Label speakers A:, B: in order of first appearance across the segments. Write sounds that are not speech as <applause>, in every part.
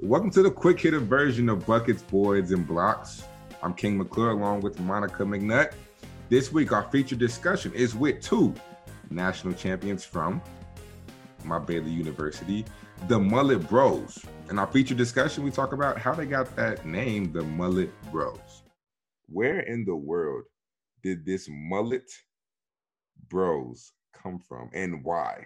A: Welcome to the quick hitter version of Buckets, Boards, and Blocks. I'm King McClure along with Monica McNutt. This week, our featured discussion is with two national champions from my Baylor University, the Mullet Bros. In our featured discussion, we talk about how they got that name, the Mullet Bros. Where in the world did this Mullet Bros come from and why?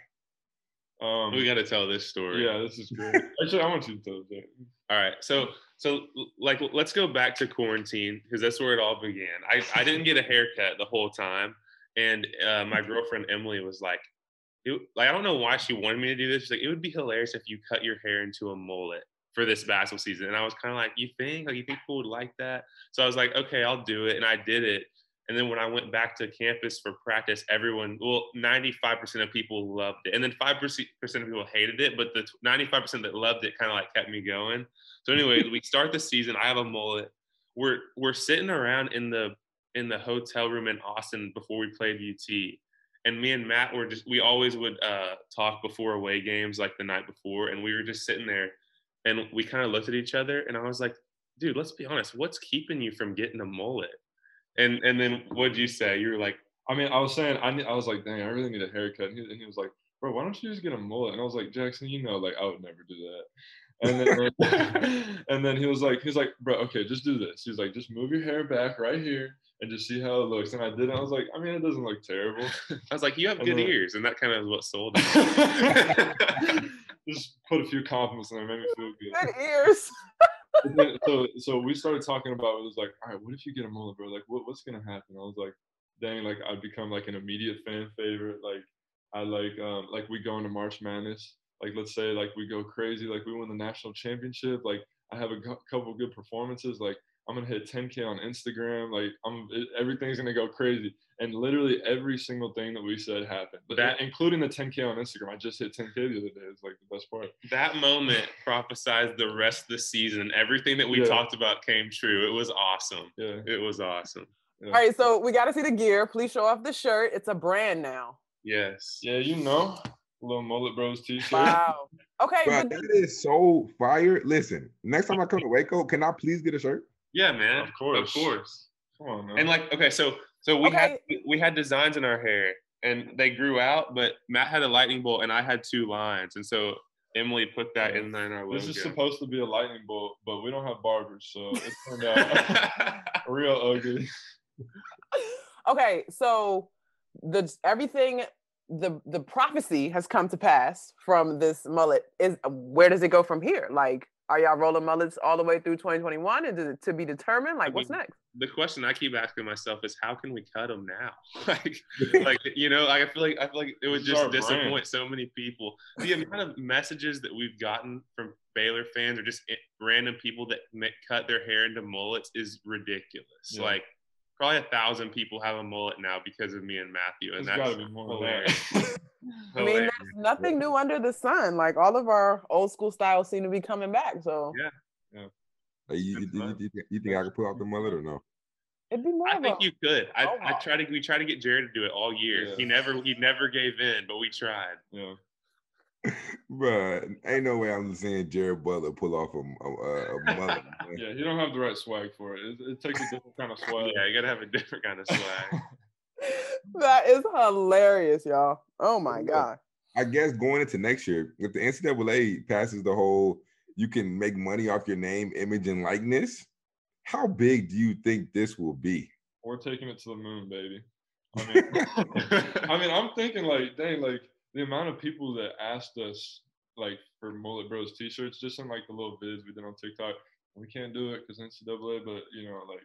B: Um,
C: we got to tell this story.
B: Yeah, this is great. Actually, I want you to tell it.
C: All right, so so like let's go back to quarantine because that's where it all began. I I didn't get a haircut the whole time, and uh, my girlfriend Emily was like, it, like I don't know why she wanted me to do this. She's like, it would be hilarious if you cut your hair into a mullet for this basketball season. And I was kind of like, you think? Like you think people would like that? So I was like, okay, I'll do it, and I did it. And then when I went back to campus for practice, everyone, well, 95% of people loved it. And then 5% of people hated it, but the 95% that loved it kind of like kept me going. So anyway, <laughs> we start the season. I have a mullet. We're we're sitting around in the in the hotel room in Austin before we played UT. And me and Matt were just we always would uh, talk before away games like the night before. And we were just sitting there and we kind of looked at each other and I was like, dude, let's be honest, what's keeping you from getting a mullet? And and then what'd you say? You were like,
B: I mean, I was saying, I I was like, dang, I really need a haircut. And he, and he was like, bro, why don't you just get a mullet? And I was like, Jackson, you know, like I would never do that. And then and then <laughs> he was like, he's like, bro, okay, just do this. He's like, just move your hair back right here and just see how it looks. And I did. And I was like, I mean, it doesn't look terrible. <laughs>
C: I was like, you have good then, ears, and that kind of is what sold it. <laughs>
B: just put a few compliments in there, made me feel good.
D: Good ears.
B: So so we started talking about it was like, all right, what if you get a mullet, bro? Like, what, what's gonna happen? I was like, dang, like I'd become like an immediate fan favorite. Like I like um like we go into March Madness. Like let's say like we go crazy, like we win the national championship. Like I have a couple good performances. Like I'm gonna hit 10k on Instagram. Like I'm it, everything's gonna go crazy. And literally every single thing that we said happened. But that, including the 10k on Instagram. I just hit 10k the other day. It's like the best part.
C: That moment prophesized the rest of the season. Everything that we yeah. talked about came true. It was awesome.
B: Yeah.
C: It was awesome.
D: Yeah. All right, so we got to see the gear. Please show off the shirt. It's a brand now.
C: Yes.
B: Yeah, you know, little mullet bros t-shirt.
D: Wow. Okay.
A: Bro, that is so fire. Listen, next time I come to Waco, can I please get a shirt?
C: Yeah, man.
B: Of course.
C: Of course.
B: Come on, man.
C: And like, okay, so so we
D: Okay.
C: had we had designs in our hair and they grew out, but Matt had a lightning bolt and I had two lines. And so Emily put that in there in our logo.
B: This is supposed to be a lightning bolt, but we don't have barbers, so it turned out <laughs> real ugly.
D: Okay, so the everything the the prophecy has come to pass from this mullet. Is where does it go from here? Like, are y'all rolling mullets all the way through 2021? And is it to be determined? Like,
C: I
D: what's
C: mean,
D: next?
C: the question I keep asking myself is how can we cut them now? <laughs> like, <laughs> like you know, like, I feel like I feel like it would just disappoint
B: brand.
C: so many people. The <laughs> amount of messages that we've gotten from Baylor fans or just eh, random people that cut their hair into mullets is ridiculous.
B: Yeah.
C: Like probably a thousand people have a mullet now because of me and Matthew, and
B: There's
C: that's
B: gotta be more than
C: hilarious. <laughs> <laughs>
D: I mean,
C: Hilarious.
D: there's nothing new under the sun. Like all of our old school styles seem to be coming back. So
C: Yeah.
A: Hey, you, you, you, you, think- you think I could pull off the mullet or no?
D: it'd be more
C: I think
D: a,
C: you could. I,
D: Oh,
C: I
D: wow.
C: tried to we try to get Jared to do it all year.
B: Yeah.
C: He never he never gave in, but we tried.
B: Yeah.
A: Bruh, ain't no way I'm seeing Jared Butler pull off a, a, a mullet. <laughs>
B: Yeah, you don't have the right swag for it. It, it takes a different kind of <laughs> swag.
C: Yeah, you gotta have a different kind of swag. <laughs>
D: that is hilarious, y'all. Oh my
A: Yeah.
D: god.
A: I guess going into next year, if the NCAA passes the whole you can make money off your name, image, and likeness, how big do you think this will be?
B: We're taking it to the moon, baby. I mean, I mean, I'm thinking like, dang, like the amount of people that asked us like for Mullet Bros T-shirts, just in like the little vids we did on TikTok. We can't do it because NCAA, but you know, like,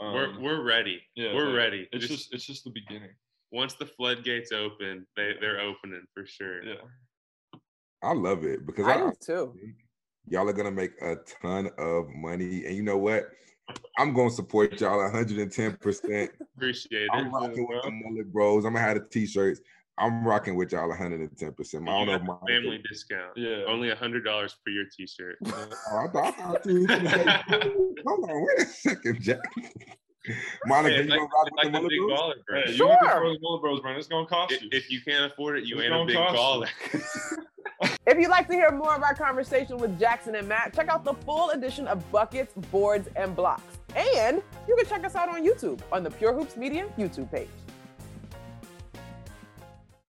B: um,
C: we're we're ready.
B: yeah,
C: we're
B: like,
C: ready.
B: It's
C: Just-
B: just, it's just the beginning.
C: once the floodgates open, they they're opening for sure.
B: Yeah.
A: I love it because
D: I
A: I,
D: do too.
A: Y'all are gonna make a ton of money, and you know what? I'm gonna support y'all 110. percent <laughs>
C: Appreciate
A: I'm
C: it.
A: rocking with the mullet bros. I'm gonna have the t-shirts. I'm rocking with y'all 110. percent I don't
C: You
A: know if
C: got
A: my
C: family discount.
B: Yeah.
C: Only a hundred dollars for your T-shirt. <laughs>
A: Oh, I thought, I thought you was <laughs> Hold on, wait a second, Jack. <laughs> Monica,
C: Hey,
A: you
C: like,
A: gonna rock
C: like
A: with the
C: a big
A: mullet bros?
C: baller brand.
B: Hey, you
D: Sure.
B: want to the Mullet Bros brand? It's gonna cost
C: If,
B: you.
C: if you can't afford it, you
B: It's
C: ain't a
B: gonna
C: big
B: cost
C: baller.
D: If you'd like to hear more of our conversation with Jackson and Matt, check out the full edition of Buckets, Boards, and Blocks. And you can check us out on YouTube on the Pure Hoops Media YouTube page.